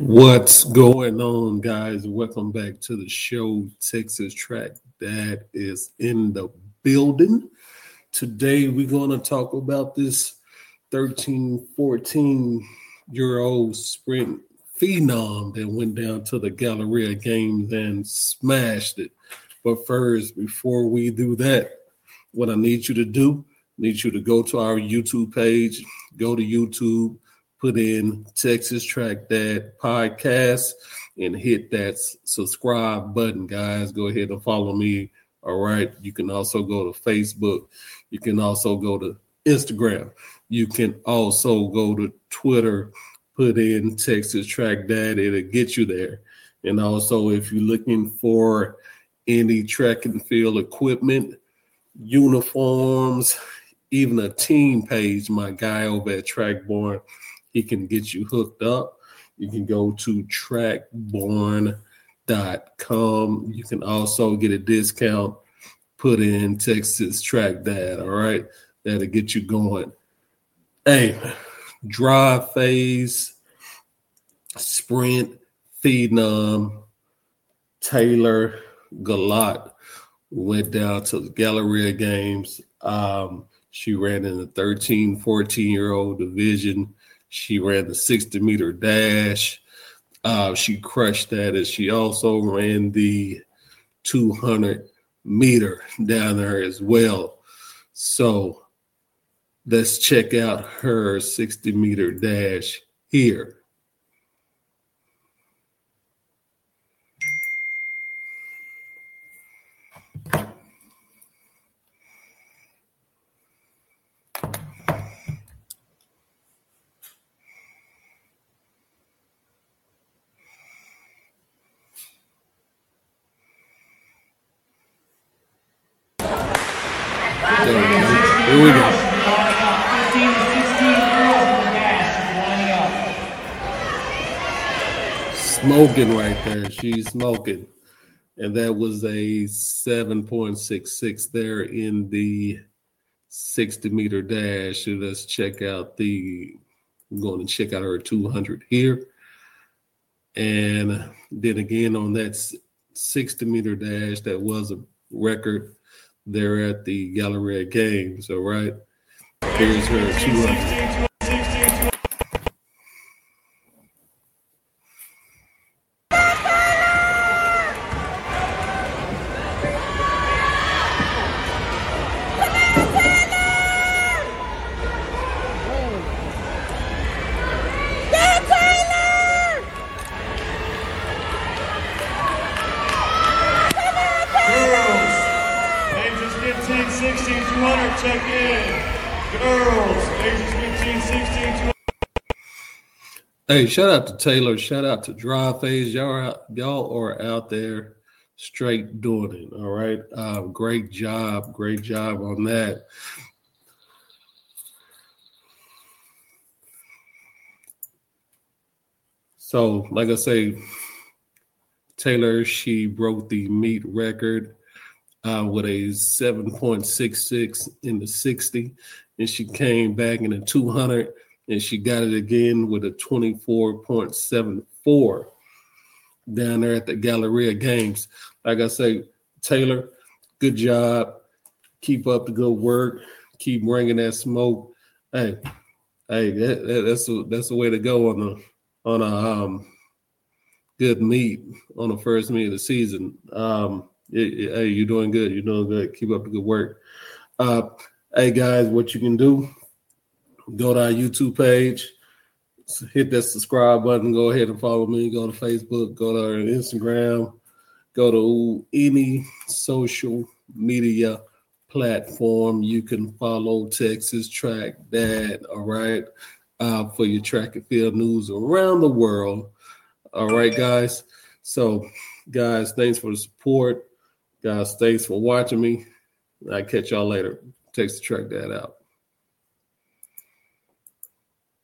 What's going on, guys? Welcome back to the show. Texas Track Dad is in the building. Today, we're going to talk about this 13, 14 year old sprint phenom that went down to the Galleria Games and smashed it. But first, before we do that, what I need you to do, I need you to go to our YouTube page, go to YouTube put in Texas Track Dad podcast and hit that subscribe button, guys. Go ahead and follow me. All right. You can also go to Facebook. You can also go to Instagram. You can also go to Twitter, put in Texas Track Dad, it'll get you there. And also, if you're looking for any track and field equipment, uniforms, even a team page, my guy over at Trackborn he can get you hooked up. You can go to trackborn.com. You can also get a discount, put in Texas Track Dad. All right. That'll get you going. Hey, drive phase, sprint, phenom, Taylor Gullatte went down to the Galleria Games. Um, she ran in the 13, 14 year old division. She ran the 60 meter dash. Uh, she crushed that, and she also ran the 200 meter down there as well. So let's check out her 60 meter dash here. Here we go. Smoking right there. She's smoking. And that was a 7.66 there in the 60 meter dash. Let's check out the, I'm going to check out her 200 here. And then again on that 60 meter dash, that was a record there at the Galleria Games. All right. Here's her 200. Check in. Girls, ages 15, 16, Hey, shout out to Taylor. Shout out to Drive Phase. Y'all are out, y'all are out there straight doing it. All right. Uh, great job. Great job on that. So, like I say, Taylor, she broke the meet record uh, with a 7.66 in the 60. And she came back in the 200 and she got it again with a 24.74 down there at the Galleria Games. Like I say, Taylor, good job. Keep up the good work. Keep bringing that smoke. Hey, hey, that, that, that's a, that's the way to go on a on a um, good meet on the first meet of the season. Um, hey, you're doing good. You're doing good. Keep up the good work. Uh, hey guys, what you can do? Go to our YouTube page, hit that subscribe button. Go ahead and follow me. Go to Facebook. Go to our Instagram. Go to any social media platform. You can follow Texas Track Dad. All right, uh, for your track and field news around the world. All right, guys. So, guys, thanks for the support. Guys, thanks for watching me. I'll catch y'all later. Texas Track Dad out.